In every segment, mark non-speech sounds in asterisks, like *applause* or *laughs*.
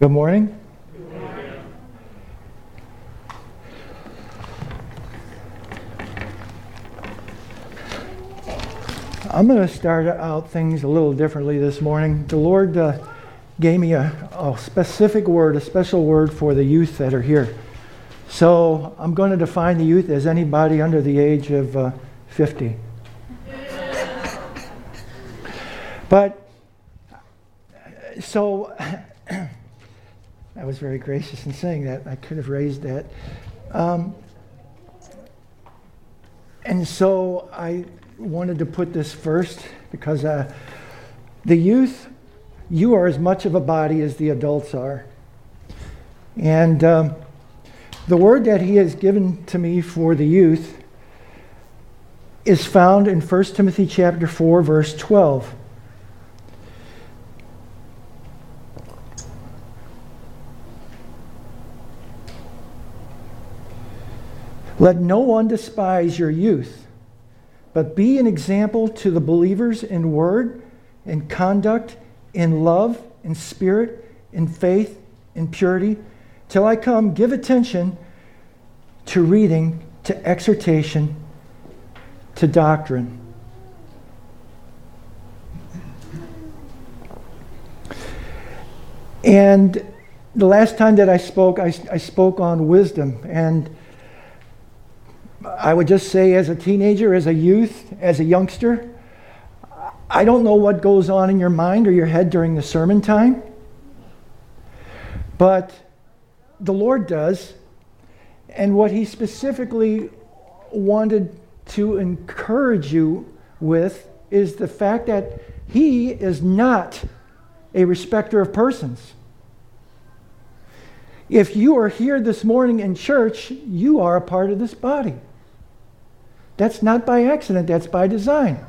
Good morning. I'm going to start out things a little differently this morning. The Lord uh, gave me a, a, specific word, a special word for the youth that are here. So I'm going to define the youth as anybody under the age of uh, 50. but, so, was very gracious in saying that. I could have raised that. Um, and so I wanted to put this first because uh, the youth, you are as much of a body as the adults are. And um, the word that he has given to me for the youth is found in 1 Timothy chapter 4 verse 12. Let no one despise your youth but be an example to the believers in word, in conduct, in love, in spirit, in faith, in purity. Till I come, give attention to reading, to exhortation, to doctrine. And the last time that I spoke, I, I spoke on wisdom. And I would just say, as a teenager, as a youth, as a youngster, I don't know what goes on in your mind or your head during the sermon time, but the Lord does. And what He specifically wanted to encourage you with is the fact that He is not a respecter of persons. If you are here this morning in church, you are a part of this body. That's not by accident, that's by design.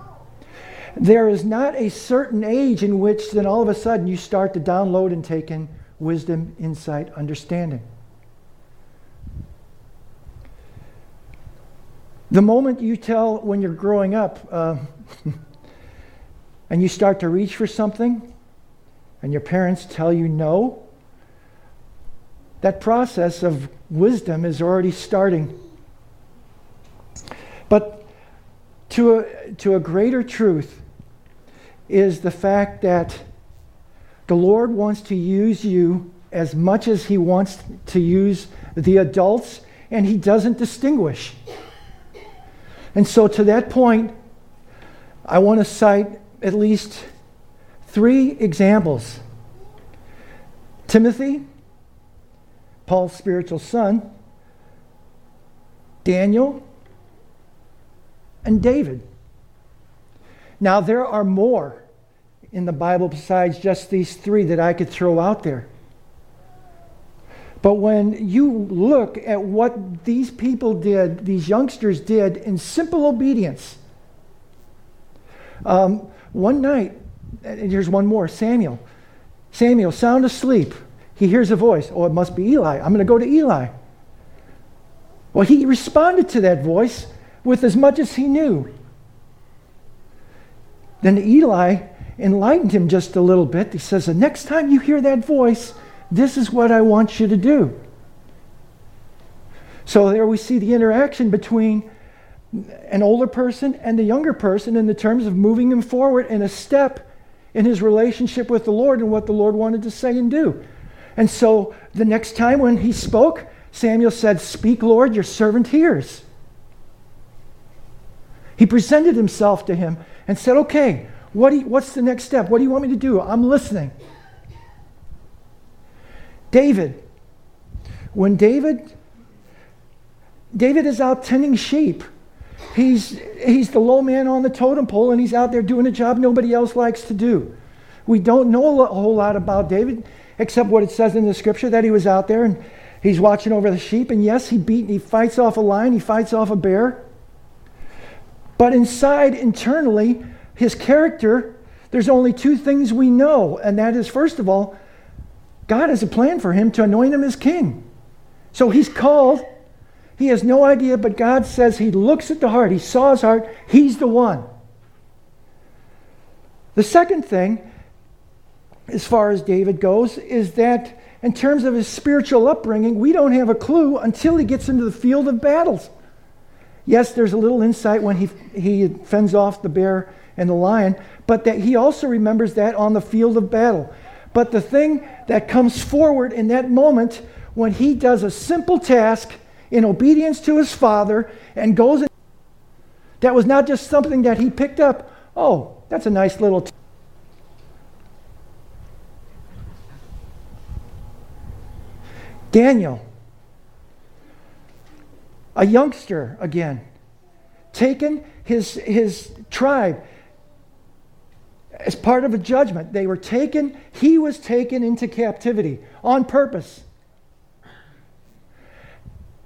There is not a certain age in which then all of a sudden you start to download and take in wisdom, insight, understanding. The moment you tell when you're growing up uh, *laughs* and you start to reach for something and your parents tell you no, that process of wisdom is already starting but to a, to a greater truth is the fact that the Lord wants to use you as much as He wants to use the adults, and He doesn't distinguish. And so, to that point, I want to cite at least three examples Timothy, Paul's spiritual son, Daniel, and David. Now, there are more in the Bible besides just these three that I could throw out there. But when you look at what these people did, these youngsters did in simple obedience, um, one night, and here's one more Samuel. Samuel, sound asleep. He hears a voice. Oh, it must be Eli. I'm going to go to Eli. Well, he responded to that voice with as much as he knew. Then Eli enlightened him just a little bit. He says, The next time you hear that voice, this is what I want you to do. So there we see the interaction between an older person and a younger person in the terms of moving him forward in a step in his relationship with the Lord and what the Lord wanted to say and do. And so the next time when he spoke, Samuel said, Speak, Lord, your servant hears. He presented himself to him and said, Okay, what you, what's the next step? What do you want me to do? I'm listening. David, when David David is out tending sheep. He's, he's the low man on the totem pole, and he's out there doing a job nobody else likes to do. We don't know a whole lot about David, except what it says in the scripture that he was out there and he's watching over the sheep. And yes, he beat, he fights off a lion, he fights off a bear. But inside, internally, his character, there's only two things we know. And that is, first of all, God has a plan for him to anoint him as king. So he's called. He has no idea, but God says he looks at the heart. He saw his heart. He's the one. The second thing, as far as David goes, is that in terms of his spiritual upbringing, we don't have a clue until he gets into the field of battles. Yes, there's a little insight when he, he fends off the bear and the lion, but that he also remembers that on the field of battle. But the thing that comes forward in that moment when he does a simple task in obedience to his father and goes, in, that was not just something that he picked up. Oh, that's a nice little. T- Daniel, a youngster again, taken his, his tribe as part of a judgment. They were taken, he was taken into captivity on purpose.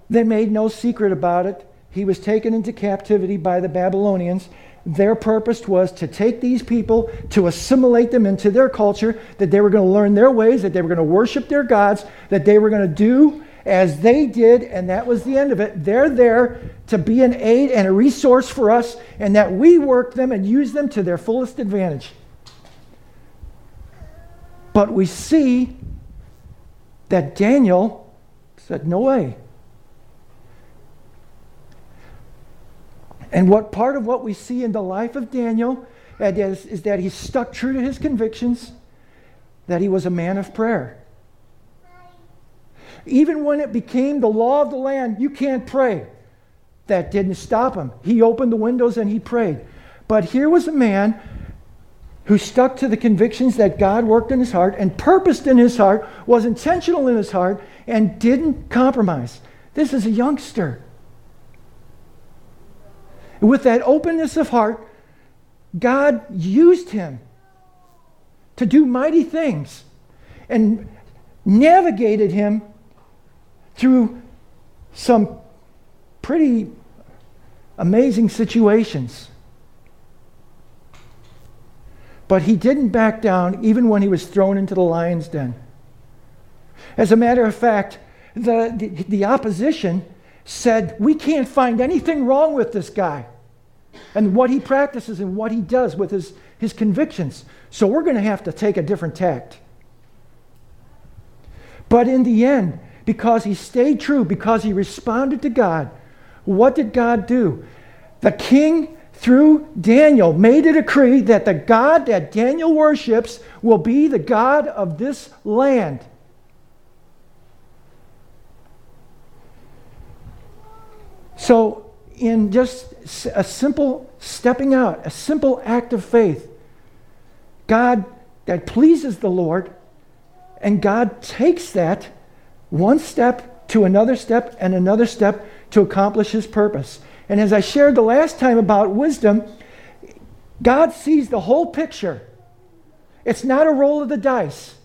They made no secret about it. He was taken into captivity by the Babylonians. Their purpose was to take these people, to assimilate them into their culture, that they were going to learn their ways, that they were going to worship their gods, that they were going to do as they did, and that was the end of it. They're there to be an aid and a resource for us, and that we work them and use them to their fullest advantage. But we see that Daniel said, No way. And what part of what we see in the life of Daniel is, is that he stuck true to his convictions, that he was a man of prayer. Even when it became the law of the land, you can't pray. That didn't stop him. He opened the windows and he prayed. But here was a man who stuck to the convictions that God worked in his heart and purposed in his heart, was intentional in his heart, and didn't compromise. This is a youngster. With that openness of heart, God used him to do mighty things and navigated him through some pretty amazing situations. But he didn't back down even when he was thrown into the lion's den. As a matter of fact, the, the, the opposition said, We can't find anything wrong with this guy and what he practices and what he does with his, his convictions. So we're going to have to take a different tact. But in the end, because he stayed true, because he responded to God, what did God do? The king, through Daniel, made a decree that the God that Daniel worships will be the God of this land. So in just a simple stepping out, a simple act of faith. God that pleases the Lord, and God takes that one step to another step and another step to accomplish his purpose. And as I shared the last time about wisdom, God sees the whole picture. It's not a roll of the dice.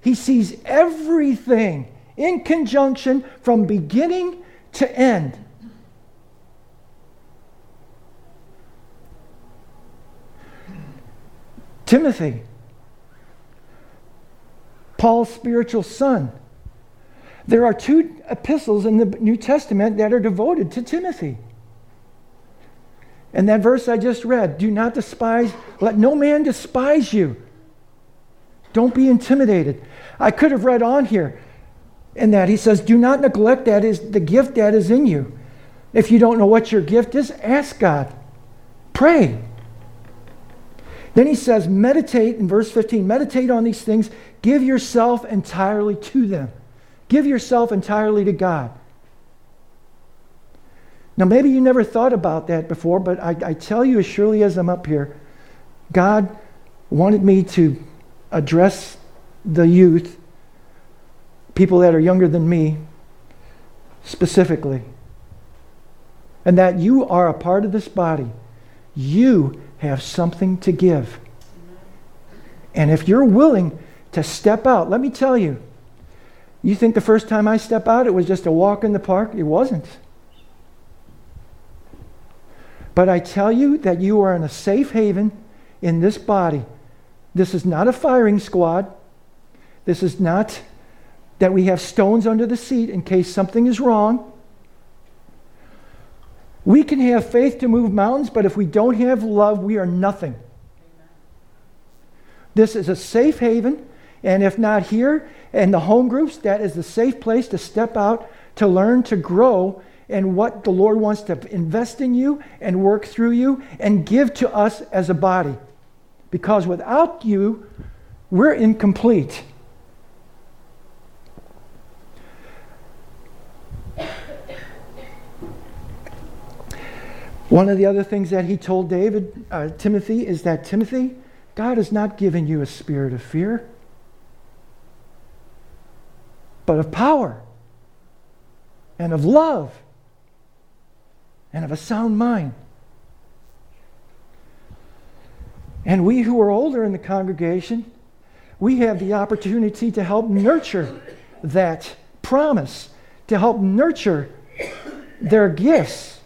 He sees everything in conjunction from beginning to end. Timothy, Paul's spiritual son. There are two epistles in the New Testament that are devoted to Timothy. And that verse I just read do not despise, let no man despise you. Don't be intimidated. I could have read on here in that he says, do not neglect that is the gift that is in you. If you don't know what your gift is, ask God. Pray. Then he says, meditate in verse 15, meditate on these things, give yourself entirely to them. Give yourself entirely to God. Now, maybe you never thought about that before, but I, I tell you as surely as I'm up here, God wanted me to address the youth, people that are younger than me, specifically. And that you are a part of this body. You have something to give. And if you're willing to step out, let me tell you, you think the first time I step out it was just a walk in the park? It wasn't. But I tell you that you are in a safe haven in this body. This is not a firing squad. This is not that we have stones under the seat in case something is wrong. We can have faith to move mountains, but if we don't have love, we are nothing. This is a safe haven. And if not here, in the home groups, that is the safe place to step out, to learn, to grow in what the Lord wants to invest in you and work through you and give to us as a body. Because without you, we're incomplete. One of the other things that he told David, uh, Timothy, is that Timothy, God has not given you a spirit of fear, but of power and of love and of a sound mind. And we who are older in the congregation, we have the opportunity to help nurture that promise, to help nurture their gifts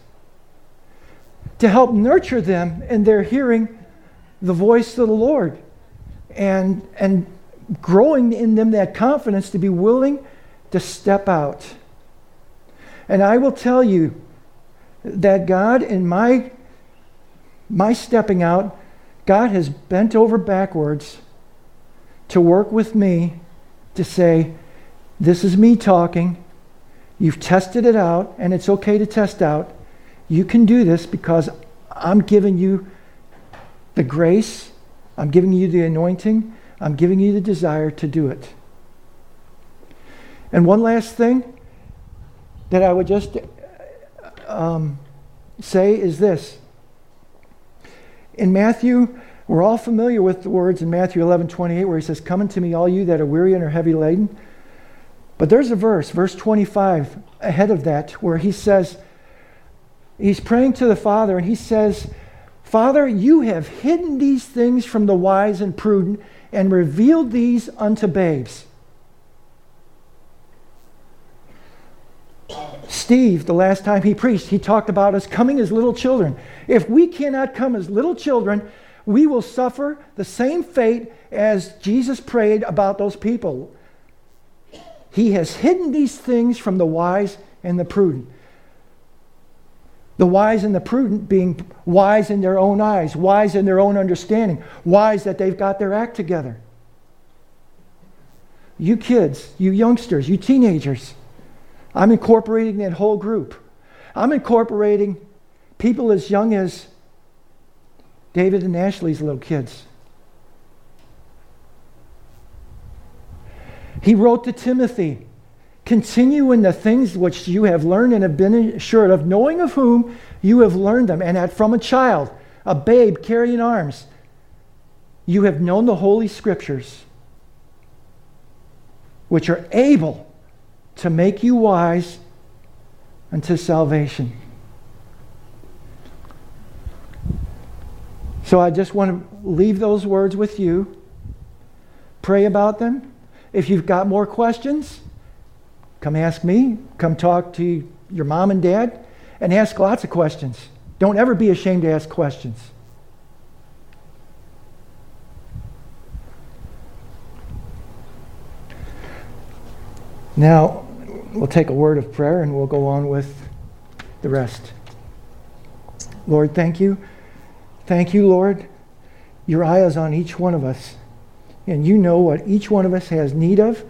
to help nurture them in their hearing the voice of the Lord and, and growing in them that confidence to be willing to step out. And I will tell you that God, in my, my stepping out, God has bent over backwards to work with me to say, This is me talking. You've tested it out, and it's okay to test out. You can do this because I'm giving you the grace, I'm giving you the anointing, I'm giving you the desire to do it. And one last thing that I would just um, say is this. In Matthew, we're all familiar with the words in Matthew 11 28 where he says, Come unto me, all you that are weary and are heavy laden. But there's a verse, verse 25, ahead of that, where he says, he's praying to the Father and he says, Father, you have hidden these things from the wise and prudent and revealed these unto babes. Steve, the last time he preached, he talked about us coming as little children. If we cannot come as little children, we will suffer the same fate as Jesus prayed about those people. He has hidden these things from the wise and the prudent. The wise and the prudent being wise in their own eyes, wise in their own understanding, wise that they've got their act together. You kids, you youngsters, you teenagers, I'm incorporating that whole group. I'm incorporating people as young as David and Ashley's little kids. He wrote to Timothy Continue in the things which you have learned and have been assured of, knowing of whom you have learned them, and that from a child, a babe carrying arms, you have known the Holy Scriptures, which are able to make you wise unto salvation. So I just want to leave those words with you. Pray about them. If you've got more questions, Come ask me. Come talk to your mom and dad and ask lots of questions. Don't ever be ashamed to ask questions. Now, we'll take a word of prayer and we'll go on with the rest. Lord, thank you. Thank you, Lord. Your eye is on each one of us, and you know what each one of us has need of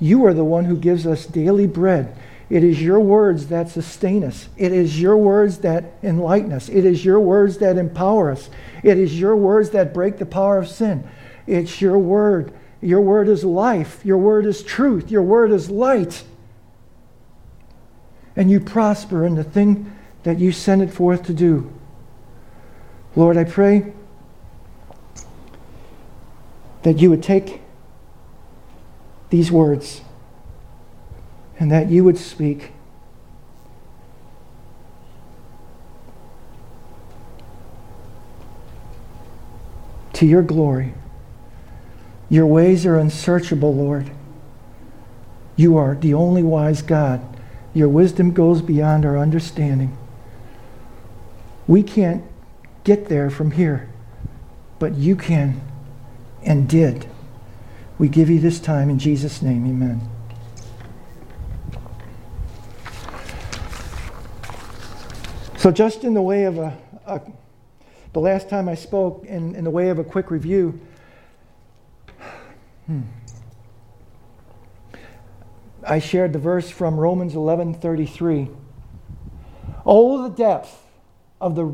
you are the one who gives us daily bread. It is your words that sustain us. It is your words that enlighten us. It is your words that empower us. It is your words that break the power of sin. It's your word. Your word is life. Your word is truth. Your word is light. And you prosper in the thing that you send it forth to do. Lord, I pray that you would take these words and that you would speak. To your glory. Your ways are unsearchable, Lord. You are the only wise God. Your wisdom goes beyond our understanding. We can't get there from here, but you can and did. We give you this time in Jesus' name. Amen. So, just in the way of a, a the last time I spoke, in, in the way of a quick review, hmm, I shared the verse from Romans 11:33. Oh, the depth of the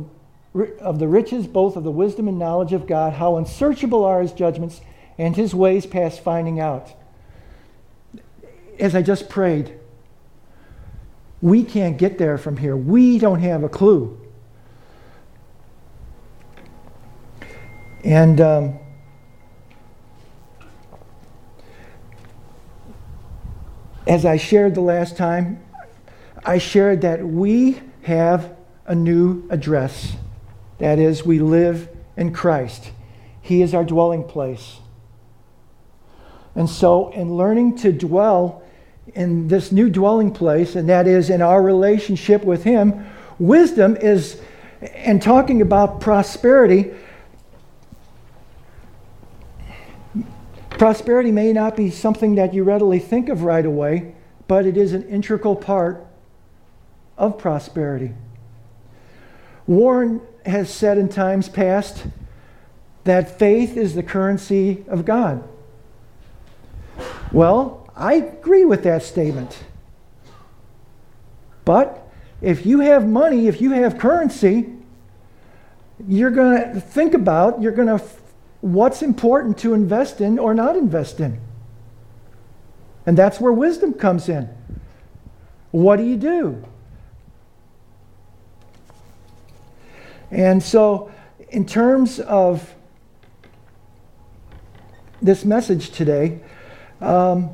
of the riches both of the wisdom and knowledge of God, how unsearchable are his judgments and his ways past finding out. As I just prayed, we can't get there from here. We don't have a clue. And um, as I shared the last time, I shared that we have a new address. That is, we live in Christ. He is our dwelling place. And so, in learning to dwell in this new dwelling place, and that is in our relationship with Him, wisdom is, and talking about prosperity, prosperity may not be something that you readily think of right away, but it is an integral part of prosperity. Warren has said in times past that faith is the currency of God. Well, I agree with that statement. But if you have money, if you have currency, you're going to think about, you're going to what's important to invest in or not invest in. And that's where wisdom comes in. What do you do? And so, in terms of this message today, um,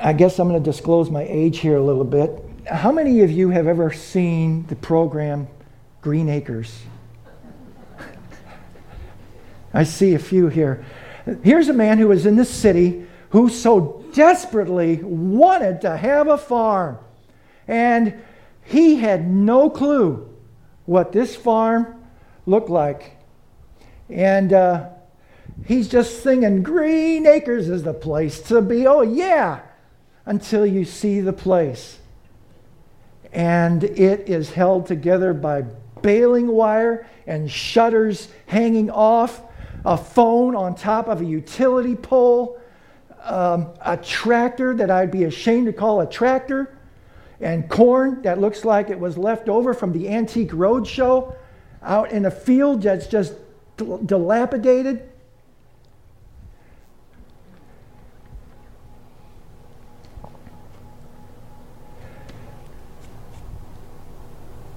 I guess I'm going to disclose my age here a little bit. How many of you have ever seen the program Green Acres? I see a few here. Here's a man who was in this city who so desperately wanted to have a farm. And he had no clue what this farm looked like. And uh, he's just singing, Green Acres is the place to be. Oh, yeah, until you see the place. And it is held together by baling wire and shutters hanging off, a phone on top of a utility pole, um, a tractor that I'd be ashamed to call a tractor and corn that looks like it was left over from the antique roadshow out in a field that's just dilapidated.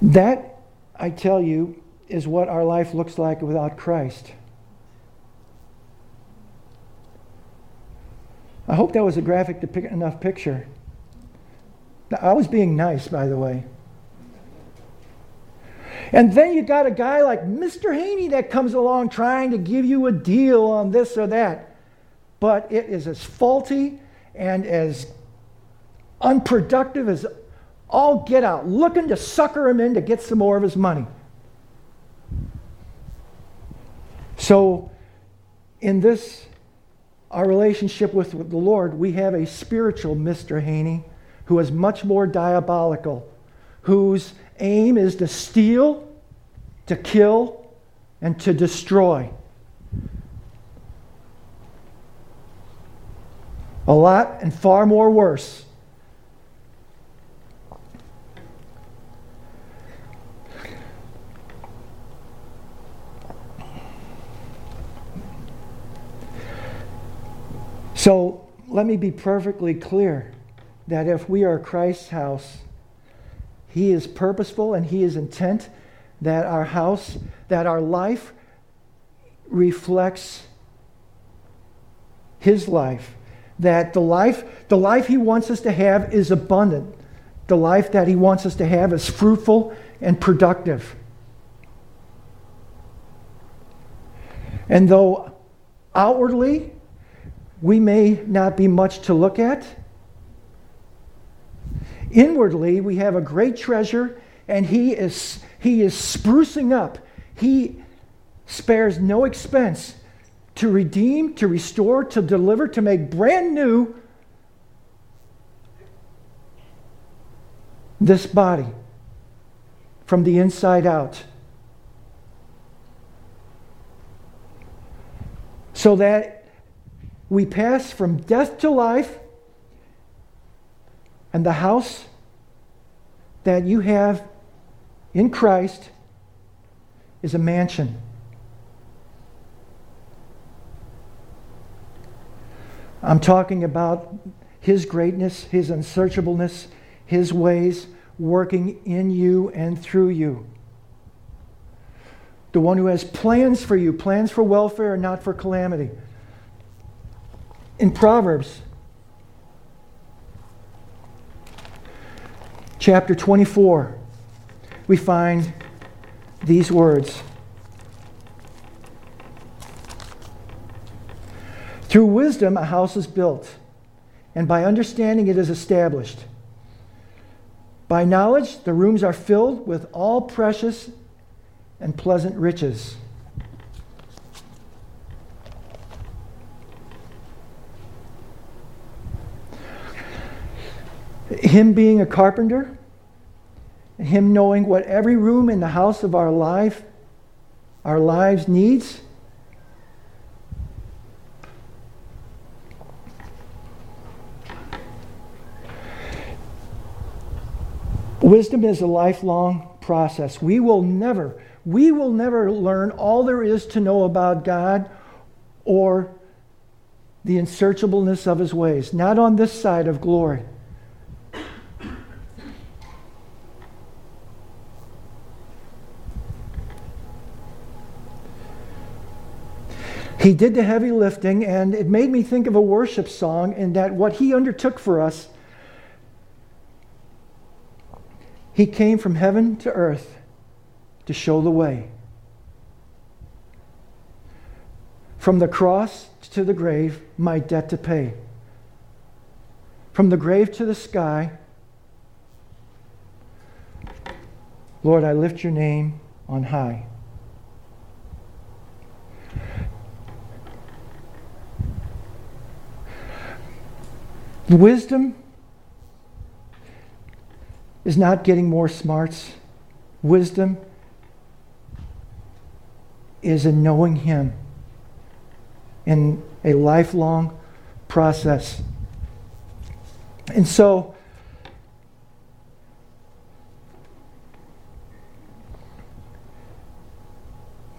That, I tell you, is what our life looks like without Christ. I hope that was a graphic to pick enough picture. I was being nice, by the way. And then you got a guy like Mr. Haney that comes along trying to give you a deal on this or that. But it is as faulty and as unproductive as all get out, looking to sucker him in to get some more of his money. So, in this, our relationship with, the Lord, we have a spiritual Mr. Haney who is much more diabolical, whose aim is to steal, to kill, and to destroy. A lot and far more worse. So let me be perfectly clear that if we are Christ's house, He is purposeful and He is intent that our house, that our life reflects His life. That the life, the life He wants us to have is abundant. The life that He wants us to have is fruitful and productive. And though outwardly we may not be much to look at, Inwardly, we have a great treasure, and he is, he is sprucing up. He spares no expense to redeem, to restore, to deliver, to make brand new this body from the inside out. So that we pass from death to life, and the house that you have in Christ is a mansion. I'm talking about His greatness, His unsearchableness, His ways working in you and through you. The one who has plans for you, plans for welfare and not for calamity. In Proverbs, chapter 24, we find these words. Through wisdom, a house is built, and by understanding, it is established. By knowledge, the rooms are filled with all precious and pleasant riches. Him being a carpenter, him knowing what every room in the house of our life, our lives needs. Wisdom is a lifelong process. We will never, we will never learn all there is to know about God or the unsearchableness of his ways, not on this side of glory. He did the heavy lifting, and it made me think of a worship song in that what he undertook for us, he came from heaven to earth to show the way. From the cross to the grave, my debt to pay. From the grave to the sky, Lord, I lift your name on high. Wisdom is not getting more smarts. Wisdom is in knowing Him in a lifelong process. And so,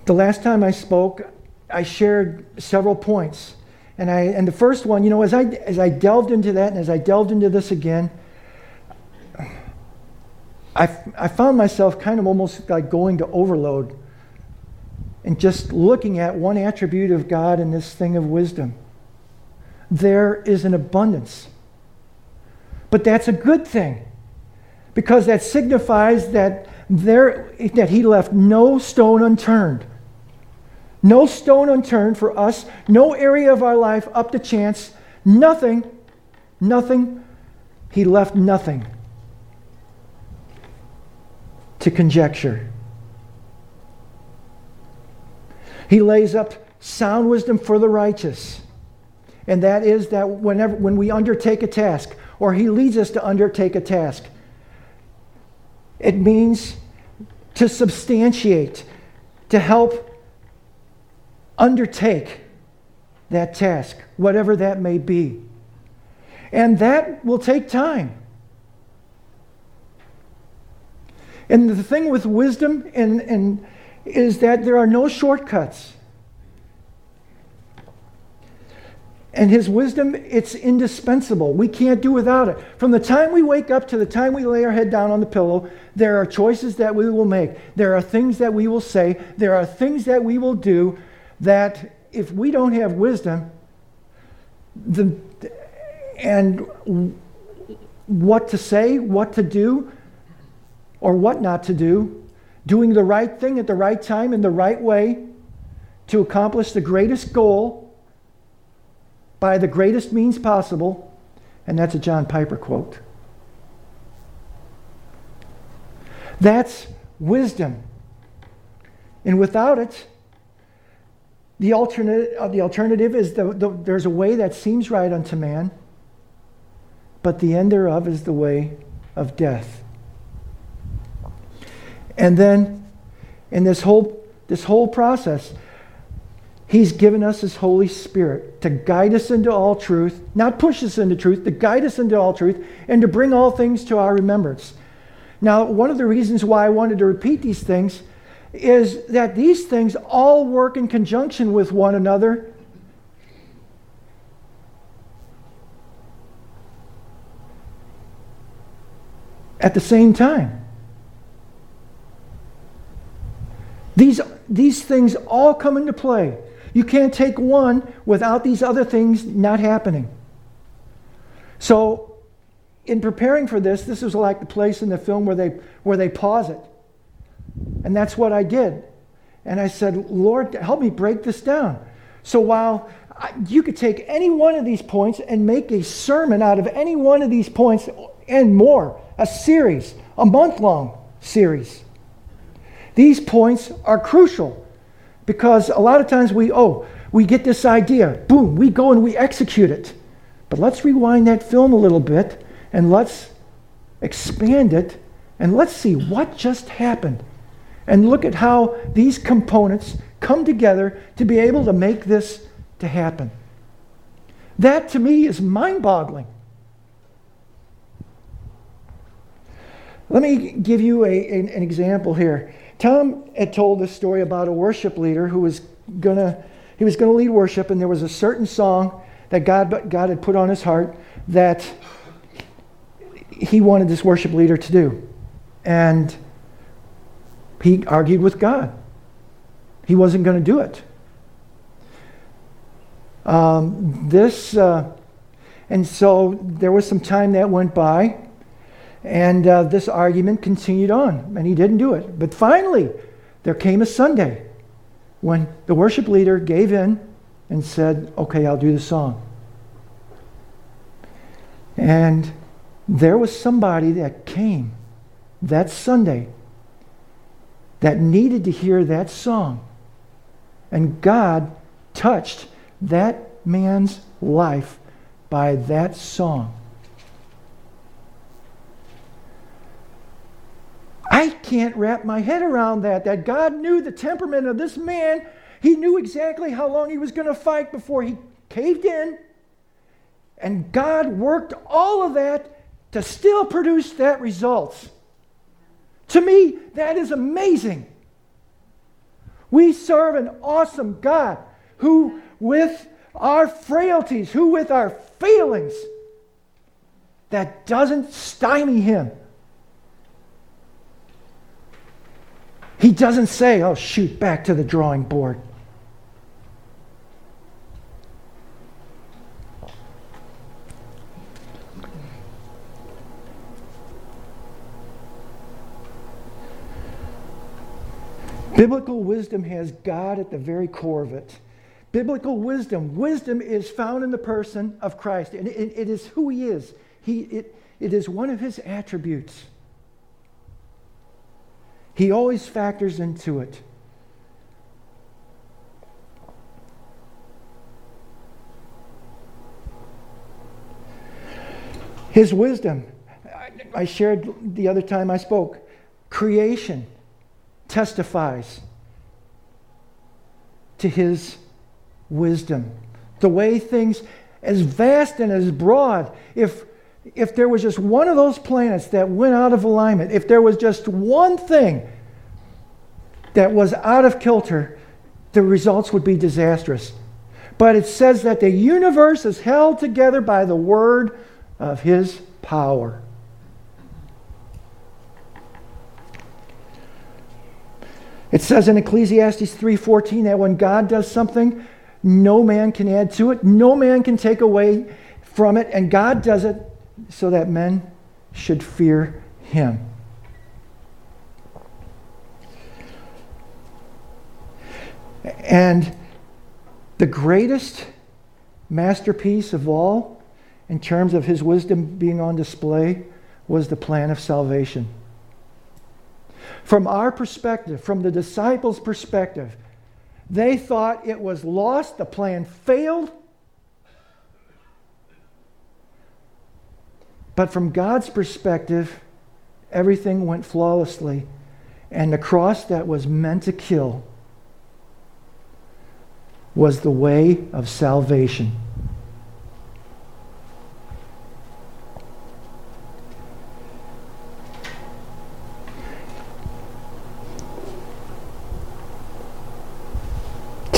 the last time I spoke, I shared several points and, I, and the first one, you know, as I, as I delved into that and as I delved into this again, I, I found myself kind of almost like going to overload and just looking at one attribute of God in this thing of wisdom. There is an abundance. But that's a good thing because that signifies that, there, that He left no stone unturned. No stone unturned for us, no area of our life up to chance, nothing, nothing. He left nothing to conjecture. He lays up sound wisdom for the righteous. And that is that whenever when we undertake a task, or he leads us to undertake a task, it means to substantiate, to help undertake that task, whatever that may be. And that will take time. And the thing with wisdom and, and is that there are no shortcuts. And his wisdom, it's indispensable. We can't do without it. From the time we wake up to the time we lay our head down on the pillow, there are choices that we will make. There are things that we will say. There are things that we will do that if we don't have wisdom, the, and what to say, what to do, or what not to do, doing the right thing at the right time in the right way to accomplish the greatest goal by the greatest means possible, and that's a John Piper quote. That's wisdom. And without it, the, alternate, uh, the alternative is the, the, there's a way that seems right unto man, but the end thereof is the way of death. And then in this whole, this whole process, He's given us His Holy Spirit to guide us into all truth, not push us into truth, to guide us into all truth, and to bring all things to our remembrance. Now, one of the reasons why I wanted to repeat these things is that these things all work in conjunction with one another. At the same time. These, these things all come into play. You can't take one without these other things not happening. So, in preparing for this, this was like the place in the film where they, where they pause it. And that's what I did. And I said, Lord, help me break this down. So while I, you could take any one of these points and make a sermon out of any one of these points and more, a series, a month long series. These points are crucial because a lot of times we, oh, we get this idea, boom, we go and we execute it. But let's rewind that film a little bit and let's expand it and let's see what just happened. And look at how these components come together to be able to make this to happen. That to me is mind-boggling. Let me give you a, an, an example here. Tom had told this story about a worship leader who was gonna he was gonna lead worship, and there was a certain song that God God had put on his heart that he wanted this worship leader to do, and he argued with God. He wasn't going to do it. Um, this, uh, and so there was some time that went by, and uh, this argument continued on, and he didn't do it. But finally, there came a Sunday when the worship leader gave in and said, Okay, I'll do the song. And there was somebody that came that Sunday that needed to hear that song. And God touched that man's life by that song. I can't wrap my head around that. That God knew the temperament of this man. He knew exactly how long he was going to fight before he caved in. And God worked all of that to still produce that result. To me, that is amazing. We serve an awesome God who, with our frailties, who, with our failings, that doesn't stymie him. He doesn't say, oh, shoot, back to the drawing board. Biblical wisdom has God at the very core of it. Biblical wisdom, wisdom is found in the person of Christ, and it, it is who he is. He, it, it is one of his attributes. He always factors into it. His wisdom, I shared the other time I spoke, creation testifies to his wisdom. The way things, as vast and as broad, if if there was just one of those planets that went out of alignment, if there was just one thing that was out of kilter, the results would be disastrous. But it says that the universe is held together by the word of his power. It says in Ecclesiastes 3:14 that when God does something, no man can add to it, no man can take away from it, and God does it so that men should fear him. And the greatest masterpiece of all, in terms of his wisdom being on display, was the plan of salvation. From our perspective, from the disciples' perspective, they thought it was lost, the plan failed, But from God's perspective, everything went flawlessly. And the cross that was meant to kill was the way of salvation.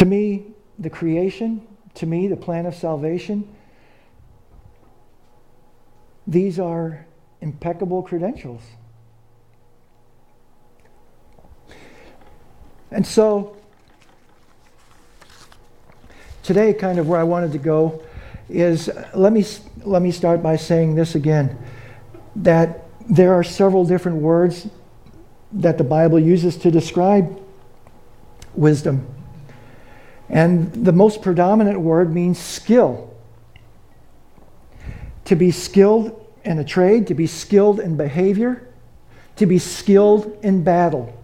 To me, the creation, to me, the plan of salvation, these are impeccable credentials. And so, today, kind of where I wanted to go is let me, let me start by saying this again that there are several different words that the Bible uses to describe wisdom. And the most predominant word means skill. To be skilled in a trade, to be skilled in behavior, to be skilled in battle.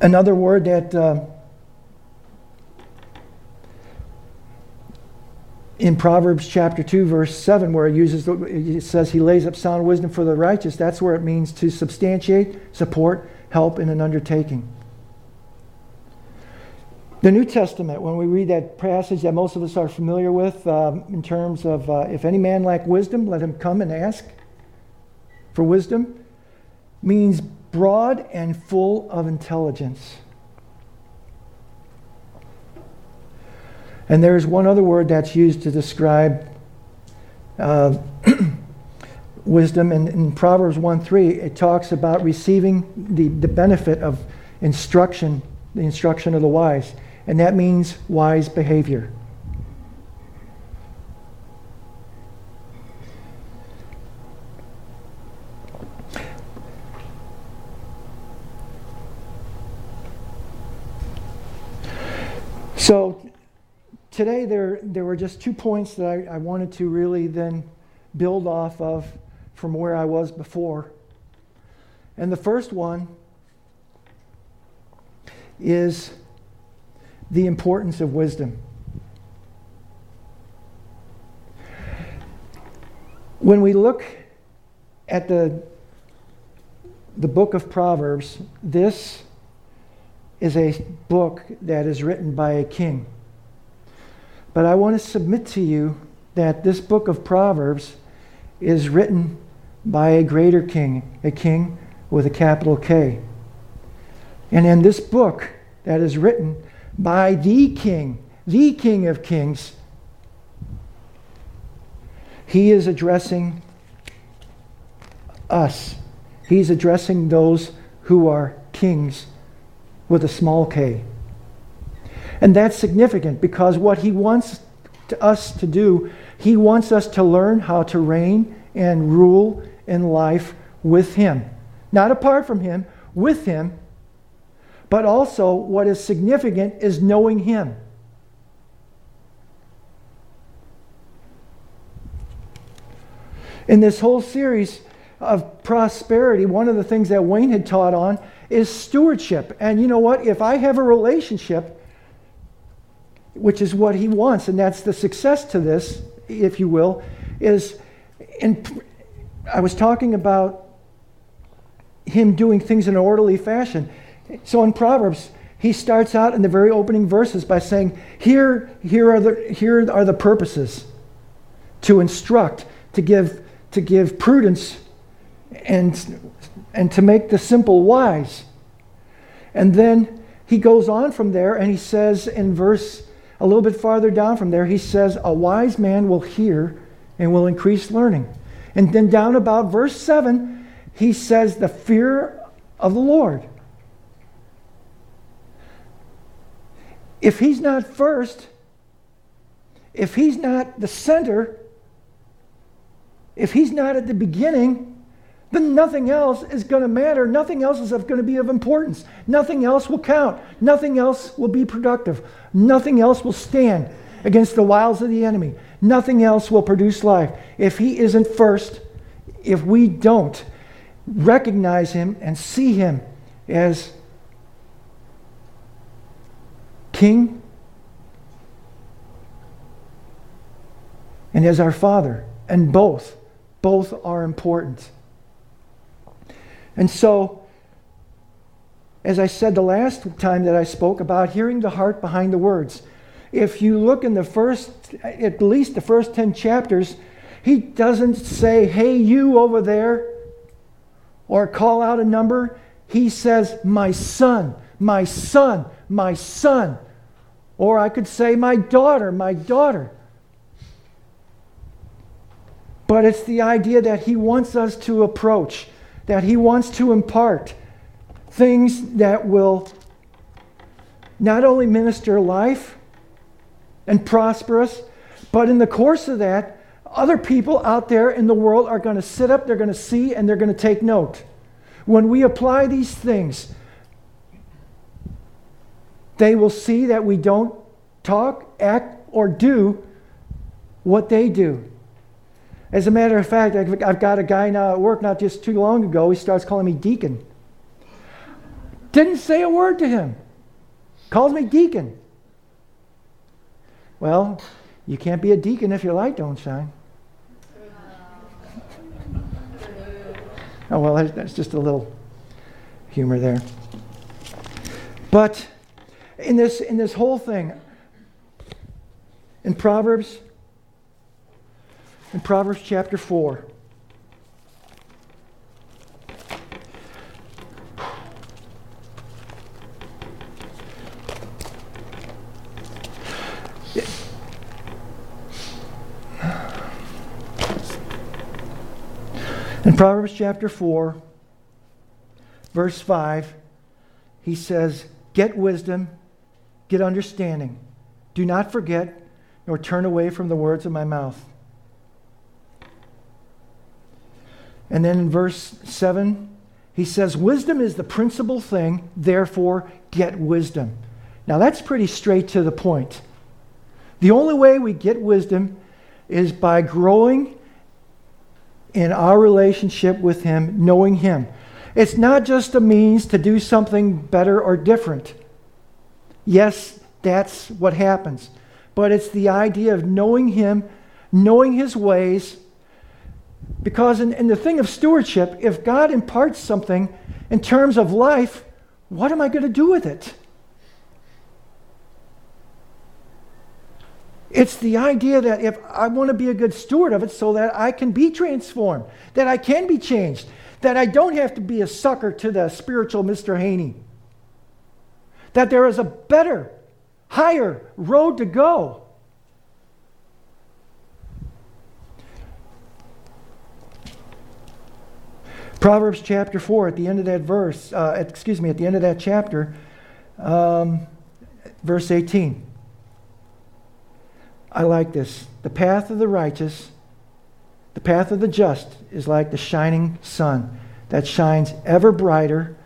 Another word that uh, in Proverbs chapter 2, verse 7, where it uses the, it says he lays up sound wisdom for the righteous, that's where it means to substantiate, support, help in an undertaking. The New Testament, when we read that passage that most of us are familiar with, um, in terms of uh, if any man lack wisdom, let him come and ask for wisdom, means broad and full of intelligence. And there's one other word that's used to describe uh, *clears throat* wisdom. And in Proverbs 1 3, it talks about receiving the, the benefit of instruction, the instruction of the wise. And that means wise behavior. So today there, there were just two points that I, I wanted to really then build off of from where I was before. And the first one is the importance of wisdom. When we look at the, the book of Proverbs, this is a book that is written by a king. But I want to submit to you that this book of Proverbs is written by a greater king, a king with a capital K. And in this book that is written by the king, the king of kings, he is addressing us. He's addressing those who are kings with a small k. And that's significant because what he wants to us to do, he wants us to learn how to reign and rule in life with him. Not apart from him, with him. But also, what is significant is knowing him. In this whole series of prosperity, one of the things that Wayne had taught on is stewardship. And you know what? If I have a relationship which is what he wants, and that's the success to this, if you will, is and I was talking about him doing things in an orderly fashion. So in Proverbs, he starts out in the very opening verses by saying, Here, here, are, the, here are the purposes to instruct, to give, to give prudence, and, and to make the simple wise. And then he goes on from there and he says in verse a little bit farther down from there, he says, A wise man will hear and will increase learning. And then down about verse 7, he says, The fear of the Lord. If he's not first, if he's not the center, if he's not at the beginning, then nothing else is going to matter. Nothing else is going to be of importance. Nothing else will count. Nothing else will be productive. Nothing else will stand against the wiles of the enemy. Nothing else will produce life. If he isn't first, if we don't recognize him and see him as king and as our father, and both, both are important. And so, as I said the last time that I spoke about hearing the heart behind the words, if you look in the first, at least the first 10 chapters, he doesn't say, hey, you over there, or call out a number. He says, my son, my son, my son. Or I could say, my daughter, my daughter. But it's the idea that he wants us to approach, that he wants to impart things that will not only minister life and prosper us, but in the course of that, other people out there in the world are going to sit up, they're going to see, and they're going to take note. When we apply these things, they will see that we don't talk, act, or do what they do. As a matter of fact, I've got a guy now at work not just too long ago, he starts calling me deacon. Didn't say a word to him. Calls me deacon. Well, you can't be a deacon if your light don't shine. Oh, well, that's just a little humor there. But in this, in this whole thing, in Proverbs, in Proverbs chapter 4, In Proverbs chapter 4, verse 5, he says, Get wisdom, get understanding. Do not forget nor turn away from the words of my mouth. And then in verse 7, he says, Wisdom is the principal thing, therefore get wisdom. Now that's pretty straight to the point. The only way we get wisdom is by growing in our relationship with Him, knowing Him. It's not just a means to do something better or different. Yes, that's what happens. But it's the idea of knowing Him, knowing His ways. Because in, in the thing of stewardship, if God imparts something in terms of life, what am I going to do with it? It's the idea that if I want to be a good steward of it so that I can be transformed, that I can be changed, that I don't have to be a sucker to the spiritual Mr. Haney, that there is a better, higher road to go. Proverbs chapter 4, at the end of that verse, uh, excuse me, at the end of that chapter, um, verse 18. I like this. The path of the righteous, the path of the just, is like the shining sun that shines ever brighter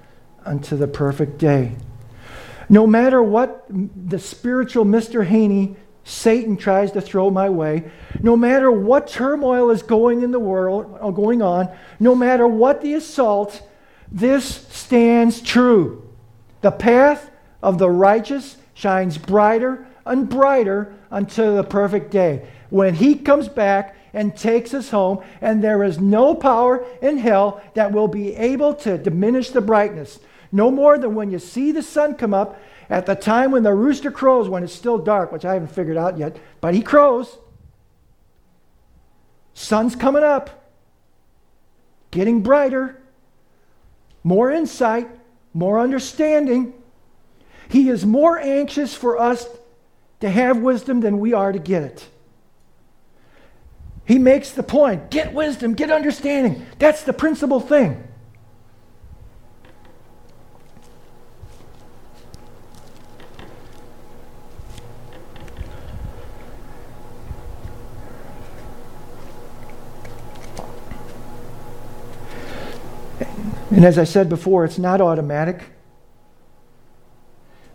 unto the perfect day. No matter what the spiritual Mr. Haney, Satan tries to throw my way, no matter what turmoil is going in the world, or uh, going on, no matter what the assault, this stands true. The path of the righteous shines brighter and brighter until the perfect day when he comes back and takes us home, and there is no power in hell that will be able to diminish the brightness. No more than when you see the sun come up at the time when the rooster crows, when it's still dark, which I haven't figured out yet, but he crows. Sun's coming up, getting brighter, more insight, more understanding. He is more anxious for us to have wisdom than we are to get it. He makes the point get wisdom, get understanding. That's the principal thing. And as I said before, it's not automatic.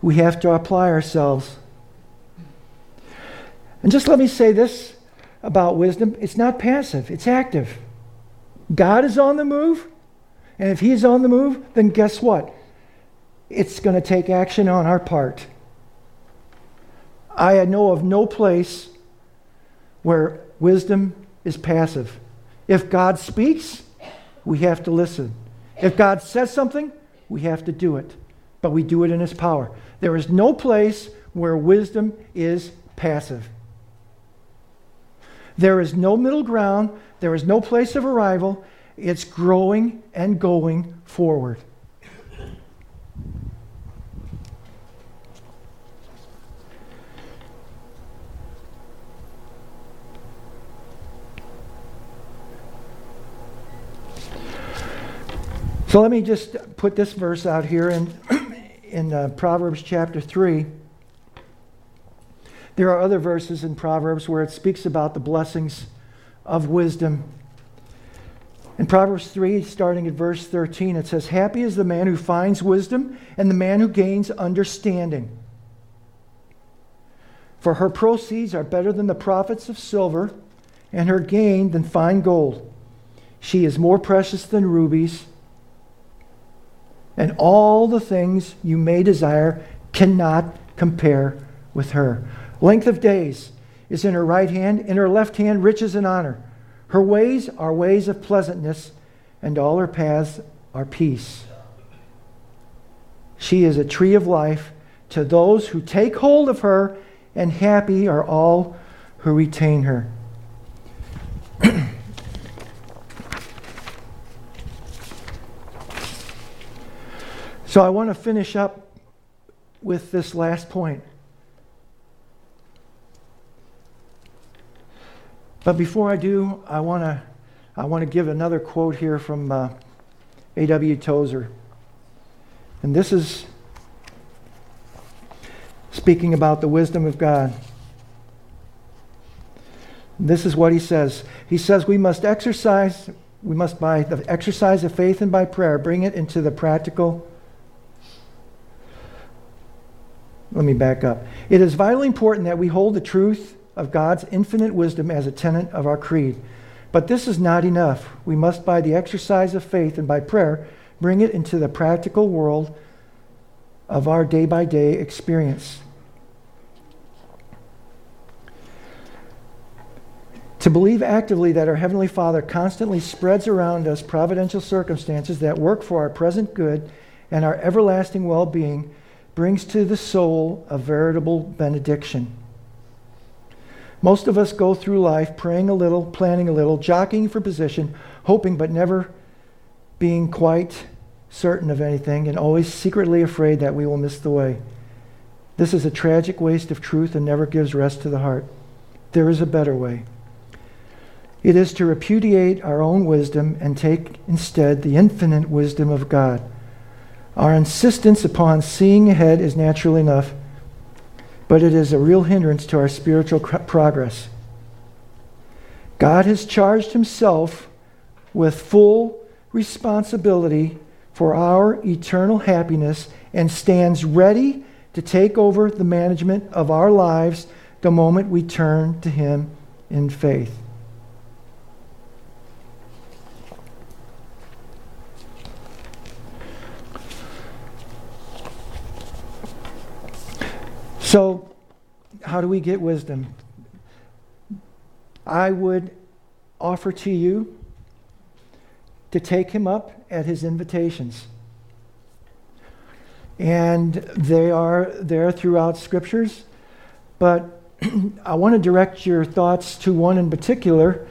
We have to apply ourselves and just let me say this about wisdom it's not passive, it's active. God is on the move, and if He's on the move, then guess what? It's going to take action on our part. I know of no place where wisdom is passive. If God speaks, we have to listen. If God says something, we have to do it, but we do it in His power. There is no place where wisdom is passive. There is no middle ground, there is no place of arrival. It's growing and going forward. So let me just put this verse out here in, in uh, Proverbs chapter 3. There are other verses in Proverbs where it speaks about the blessings of wisdom. In Proverbs 3, starting at verse 13, it says, Happy is the man who finds wisdom and the man who gains understanding. For her proceeds are better than the profits of silver, and her gain than fine gold. She is more precious than rubies and all the things you may desire cannot compare with her. Length of days is in her right hand, in her left hand, riches and honor. Her ways are ways of pleasantness, and all her paths are peace. She is a tree of life to those who take hold of her, and happy are all who retain her. So I want to finish up with this last point. But before I do, I want to I want to give another quote here from uh, A.W. Tozer. And this is speaking about the wisdom of God. This is what he says. He says we must exercise we must by the exercise of faith and by prayer bring it into the practical Let me back up. It is vitally important that we hold the truth of God's infinite wisdom as a tenet of our creed. But this is not enough. We must, by the exercise of faith and by prayer, bring it into the practical world of our day by day experience. To believe actively that our Heavenly Father constantly spreads around us providential circumstances that work for our present good and our everlasting well being brings to the soul a veritable benediction. Most of us go through life praying a little, planning a little, jockeying for position, hoping but never being quite certain of anything, and always secretly afraid that we will miss the way. This is a tragic waste of truth and never gives rest to the heart. There is a better way. It is to repudiate our own wisdom and take instead the infinite wisdom of God our insistence upon seeing ahead is natural enough, but it is a real hindrance to our spiritual progress. God has charged himself with full responsibility for our eternal happiness and stands ready to take over the management of our lives the moment we turn to him in faith. So, how do we get wisdom? I would offer to you to take him up at his invitations. And they are there throughout scriptures, but *clears throat* I want to direct your thoughts to one in particular,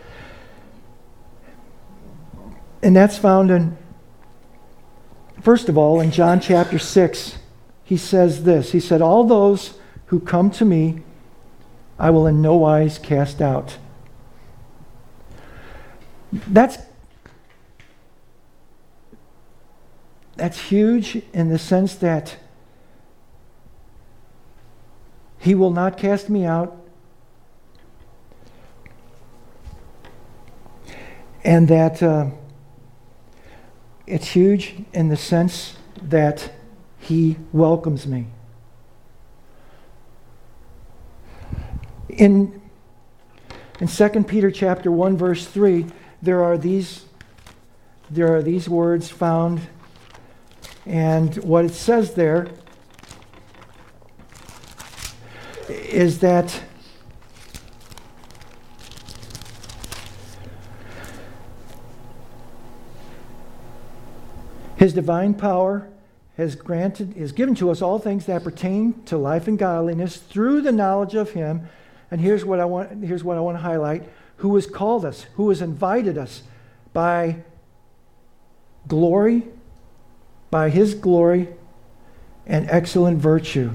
and that's found in, first of all, in John chapter 6. He says this He said, All those who come to me, I will in no wise cast out. That's that's huge in the sense that he will not cast me out. And that uh, it's huge in the sense that he welcomes me. In, in 2 Peter chapter 1, verse 3, there are these, there are these words found, and what it says there is that His divine power has granted, is given to us all things that pertain to life and godliness through the knowledge of Him. And here's what I want, here's what I want to highlight who has called us, who has invited us by glory, by His glory and excellent virtue,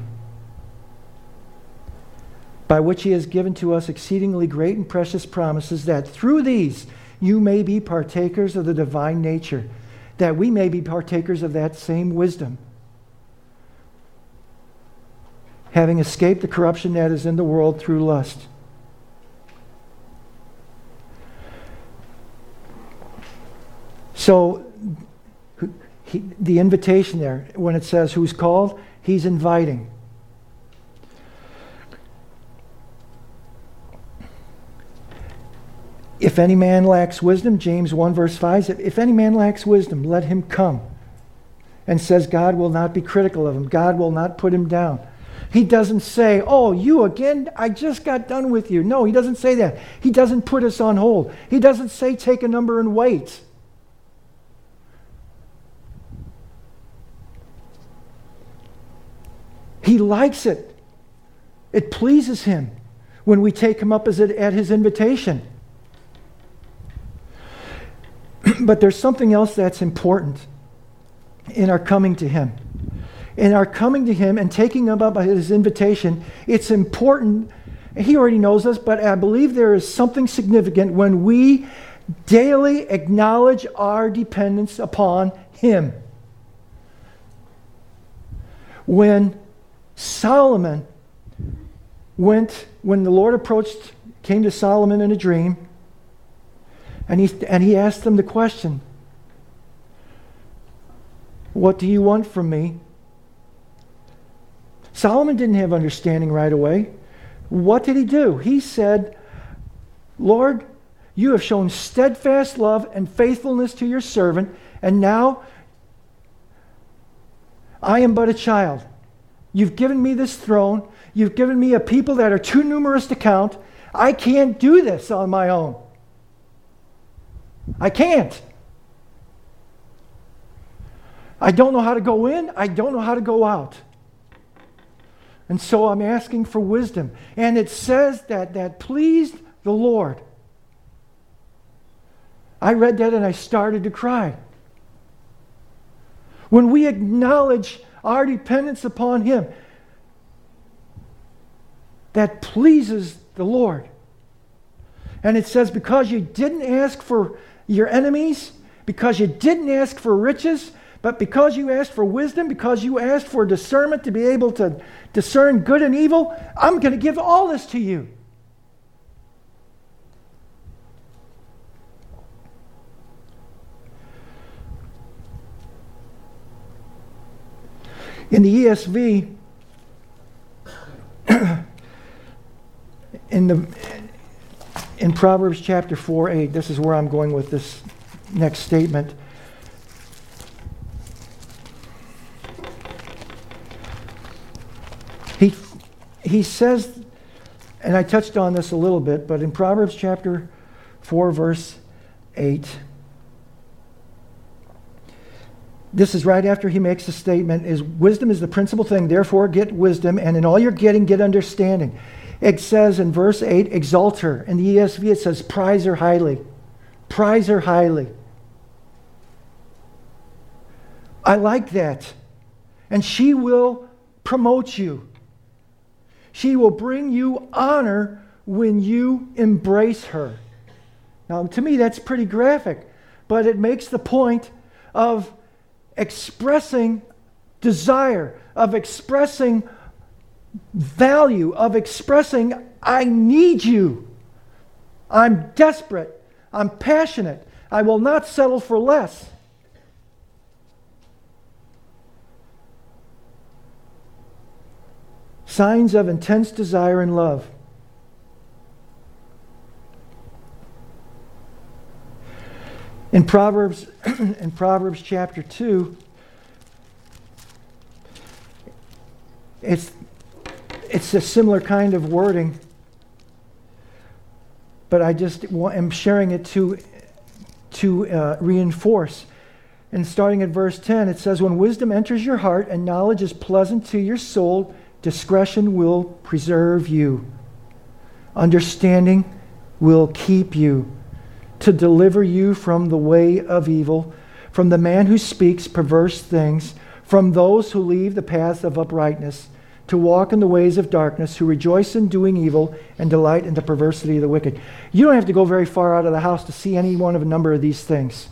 by which He has given to us exceedingly great and precious promises, that through these you may be partakers of the divine nature that we may be partakers of that same wisdom. Having escaped the corruption that is in the world through lust. So, he, the invitation there, when it says who's called, he's inviting. If any man lacks wisdom, James 1, verse 5, says, if any man lacks wisdom, let him come. And says God will not be critical of him, God will not put him down. He doesn't say, Oh, you again? I just got done with you. No, he doesn't say that. He doesn't put us on hold. He doesn't say, Take a number and wait. He likes it. It pleases him when we take him up at his invitation. *clears throat* but there's something else that's important in our coming to Him. In our coming to Him and taking Him up by His invitation, it's important. He already knows us, but I believe there is something significant when we daily acknowledge our dependence upon Him. When Solomon went, when the Lord approached, came to Solomon in a dream, and he, and he asked them the question What do you want from me? Solomon didn't have understanding right away. What did he do? He said, Lord, you have shown steadfast love and faithfulness to your servant, and now I am but a child. You've given me this throne. You've given me a people that are too numerous to count. I can't do this on my own. I can't. I don't know how to go in, I don't know how to go out. And so I'm asking for wisdom. And it says that that pleased the Lord. I read that and I started to cry. When we acknowledge our dependence upon Him, that pleases the Lord. And it says, because you didn't ask for your enemies because you didn't ask for riches, but because you asked for wisdom, because you asked for discernment to be able to discern good and evil, I'm going to give all this to you. In the ESV, *coughs* in the in Proverbs chapter 4 8, this is where I'm going with this next statement. He, he says, and I touched on this a little bit, but in Proverbs chapter 4, verse 8, this is right after he makes the statement is wisdom is the principal thing therefore get wisdom and in all you're getting get understanding it says in verse 8, exalt her. In the ESV, it says, prize her highly. Prize her highly. I like that. And she will promote you. She will bring you honor when you embrace her. Now, to me, that's pretty graphic, but it makes the point of expressing desire, of expressing value of expressing, I need you. I'm desperate. I'm passionate. I will not settle for less. Signs of intense desire and love. In Proverbs, *clears throat* in Proverbs chapter 2, it's it's a similar kind of wording, but I just am sharing it to, to uh, reinforce And starting at verse 10, it says, When wisdom enters your heart and knowledge is pleasant to your soul, discretion will preserve you. Understanding will keep you to deliver you from the way of evil, from the man who speaks perverse things, from those who leave the paths of uprightness, to walk in the ways of darkness, who rejoice in doing evil and delight in the perversity of the wicked. You don't have to go very far out of the house to see any one of a number of these things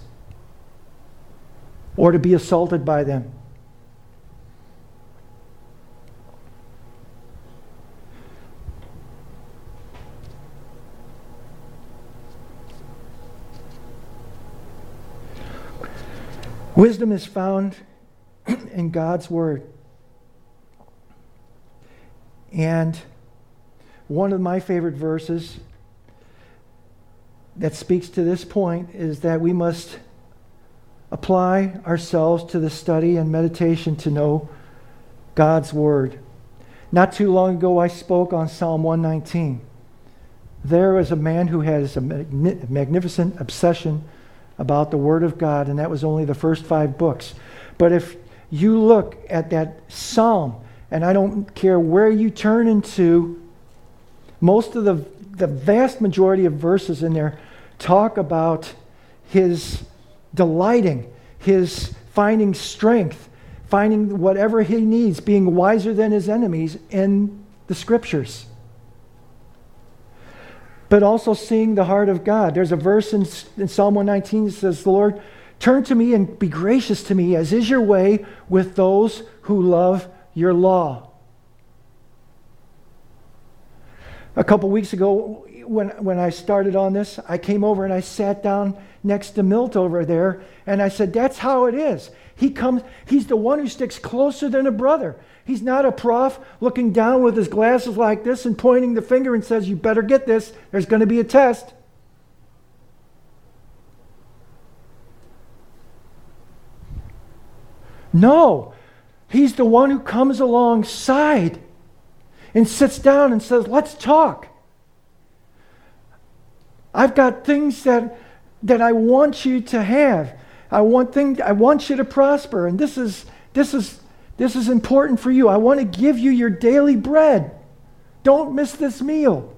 or to be assaulted by them. Wisdom is found in God's Word. And one of my favorite verses that speaks to this point is that we must apply ourselves to the study and meditation to know God's Word. Not too long ago, I spoke on Psalm 119. There was a man who has a magnificent obsession about the Word of God, and that was only the first five books. But if you look at that psalm, and I don't care where you turn into, most of the, the vast majority of verses in there talk about his delighting, his finding strength, finding whatever he needs, being wiser than his enemies in the scriptures but also seeing the heart of God. There's a verse in, in Psalm 119 that says, Lord, turn to me and be gracious to me, as is your way with those who love your law. A couple weeks ago, when, when I started on this, I came over and I sat down next to Milt over there, and I said, That's how it is. He comes, he's the one who sticks closer than a brother. He's not a prof looking down with his glasses like this and pointing the finger and says, You better get this. There's going to be a test. No, he's the one who comes alongside and sits down and says, Let's talk. I've got things that, that I want you to have. I want, things, I want you to prosper. And this is, this is this is important for you. I want to give you your daily bread. Don't miss this meal.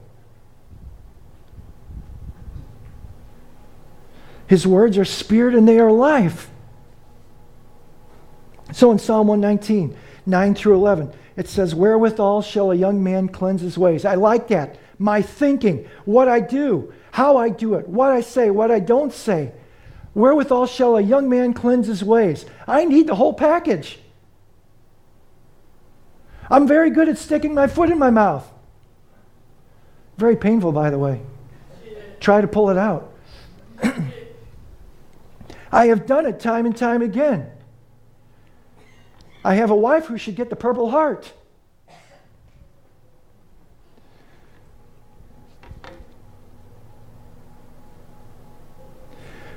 His words are spirit and they are life. So in Psalm 119, 9 through 11, it says, Wherewithal shall a young man cleanse his ways? I like that. My thinking, what I do, how I do it, what I say, what I don't say. Wherewithal shall a young man cleanse his ways? I need the whole package. I'm very good at sticking my foot in my mouth. Very painful, by the way. Try to pull it out. *clears throat* I have done it time and time again. I have a wife who should get the Purple Heart.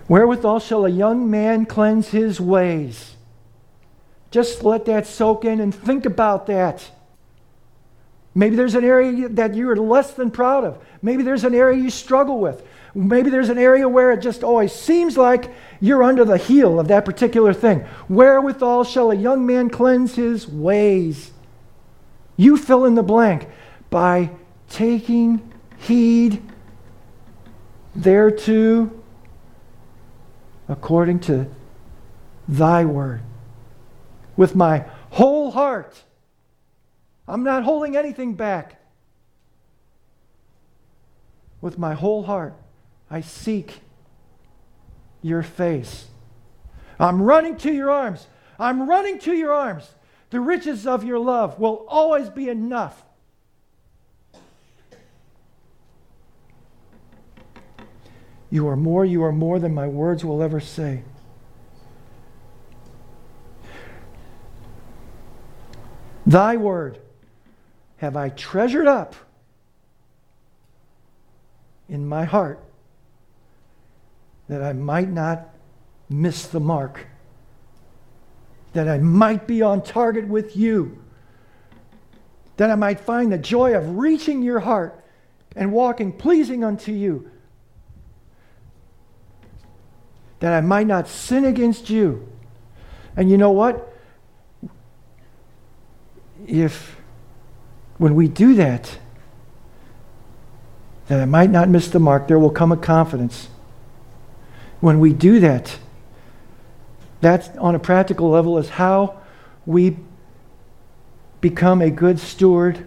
Wherewithal shall a young man cleanse his ways? Just let that soak in and think about that. Maybe there's an area that you're less than proud of. Maybe there's an area you struggle with. Maybe there's an area where it just always seems like you're under the heel of that particular thing. Wherewithal shall a young man cleanse his ways? You fill in the blank by taking heed thereto according to thy word with my whole heart. I'm not holding anything back. With my whole heart, I seek your face. I'm running to your arms. I'm running to your arms. The riches of your love will always be enough. You are more, you are more than my words will ever say. Thy word have I treasured up in my heart that I might not miss the mark, that I might be on target with you, that I might find the joy of reaching your heart and walking pleasing unto you, that I might not sin against you And you know what? If when we do that, that I might not miss the mark, there will come a confidence. When we do that, that on a practical level is how we become a good steward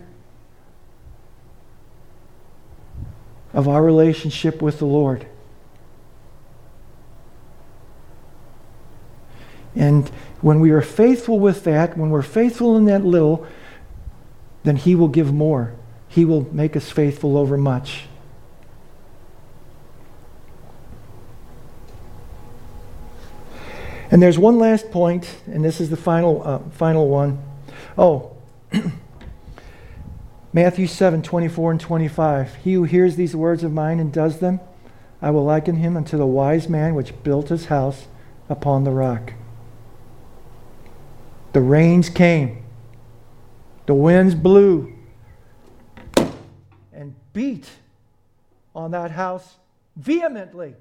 of our relationship with the Lord. And when we are faithful with that, when we're faithful in that little, then He will give more. He will make us faithful over much. And there's one last point, and this is the final, uh, final one. Oh, *clears throat* Matthew 7 24 and 25. He who hears these words of mine and does them, I will liken him unto the wise man which built his house upon the rock. The rains came, the winds blew, and beat on that house vehemently.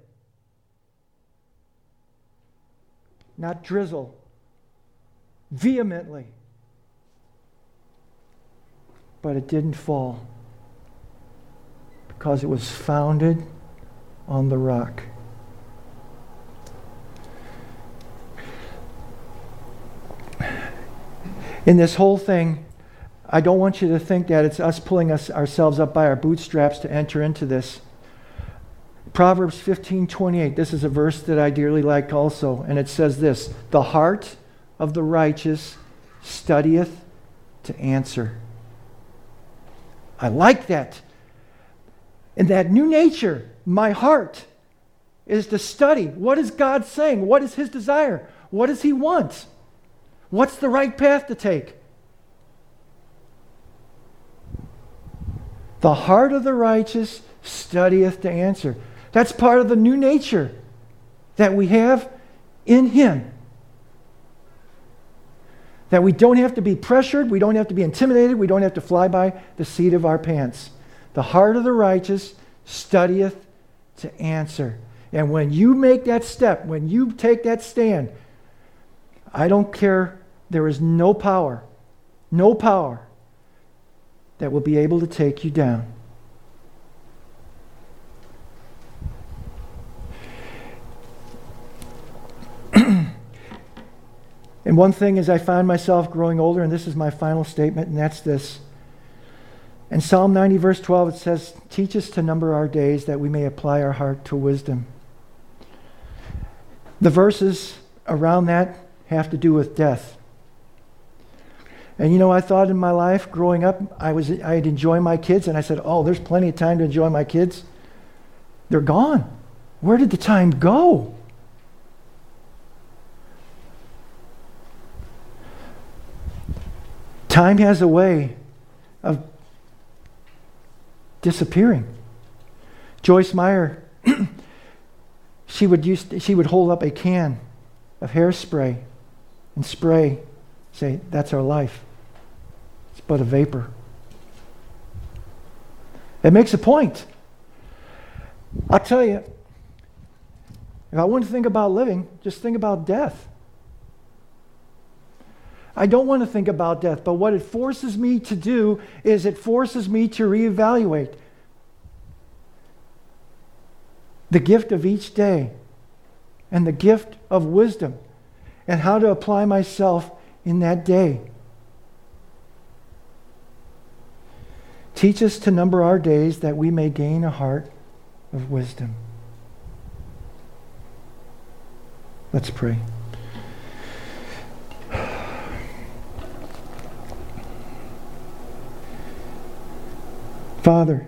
Not drizzle, vehemently but it didn't fall because it was founded on the rock. In this whole thing, I don't want you to think that it's us pulling us ourselves up by our bootstraps to enter into this. Proverbs 15:28. This is a verse that I dearly like also, and it says this: "The heart of the righteous studieth to answer." I like that. In that new nature, my heart, is to study what is God saying? What is His desire? What does He want? What's the right path to take? The heart of the righteous studieth to answer. That's part of the new nature that we have in Him. That we don't have to be pressured, we don't have to be intimidated, we don't have to fly by the seat of our pants. The heart of the righteous studieth to answer. And when you make that step, when you take that stand, I don't care, there is no power, no power that will be able to take you down. *clears throat* And one thing is, I find myself growing older, and this is my final statement, and that's this. In Psalm 90, verse 12, it says, Teach us to number our days that we may apply our heart to wisdom. The verses around that have to do with death. And you know, I thought in my life growing up, I was I'd enjoy my kids, and I said, "Oh, there's plenty of time to enjoy my kids." They're gone. Where did the time go? Time has a way of disappearing. Joyce Meyer, *clears throat* she would use, she would hold up a can of hairspray and spray, say, "That's our life. It's but a vapor." It makes a point. I'll tell you, if I want to think about living, just think about death. I don't want to think about death, but what it forces me to do is it forces me to reevaluate the gift of each day and the gift of wisdom and how to apply myself in that day. Teach us to number our days that we may gain a heart of wisdom. Let's pray. Father,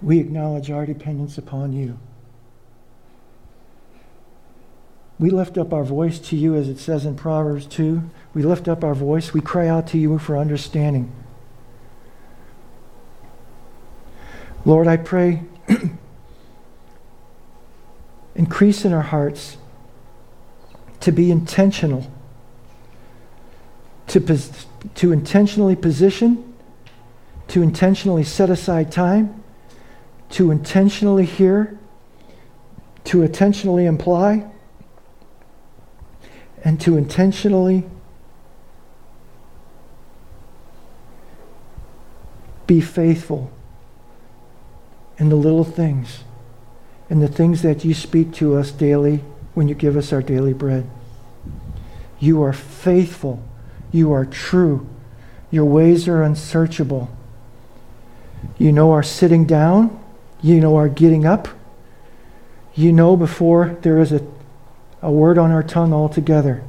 we acknowledge our dependence upon you. We lift up our voice to you, as it says in Proverbs 2. We lift up our voice. We cry out to you for understanding. Lord, I pray, *clears throat* increase in our hearts to be intentional, to, to intentionally position, to intentionally set aside time, to intentionally hear, to intentionally imply, and to intentionally be faithful in the little things in the things that you speak to us daily when you give us our daily bread. You are faithful. You are true. Your ways are unsearchable. You know our sitting down. You know our getting up. You know before there is a, a word on our tongue altogether.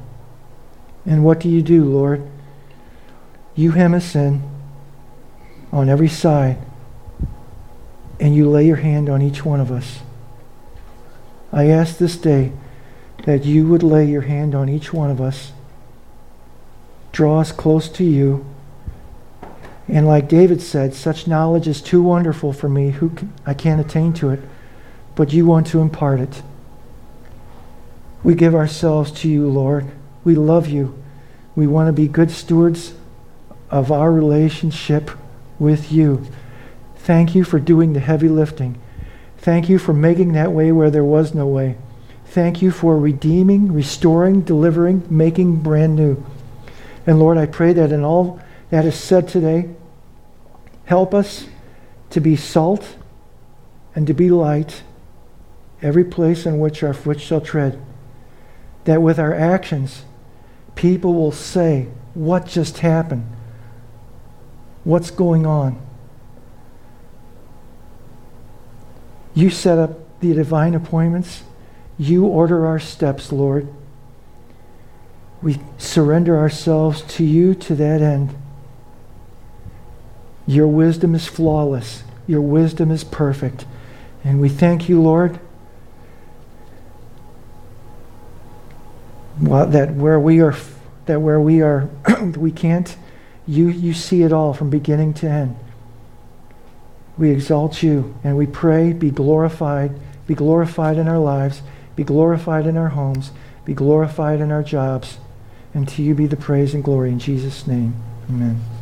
And what do you do, Lord? You hem us in on every side, and you lay your hand on each one of us. I ask this day that you would lay your hand on each one of us, draw us close to you. And like David said, such knowledge is too wonderful for me. Who can, I can't attain to it, but you want to impart it. We give ourselves to you, Lord. We love you. We want to be good stewards of our relationship with you. Thank you for doing the heavy lifting. Thank you for making that way where there was no way. Thank you for redeeming, restoring, delivering, making brand new. And Lord, I pray that in all that is said today, help us to be salt and to be light every place in which our foot shall tread. That with our actions, people will say, What just happened? What's going on? You set up the divine appointments. You order our steps, Lord. We surrender ourselves to you to that end. Your wisdom is flawless. Your wisdom is perfect. And we thank you, Lord, that where we are that where we are *clears throat* we can't you you see it all from beginning to end. We exalt you and we pray, be glorified, be glorified in our lives, be glorified in our homes, be glorified in our jobs. And to you be the praise and glory in Jesus' name. Amen.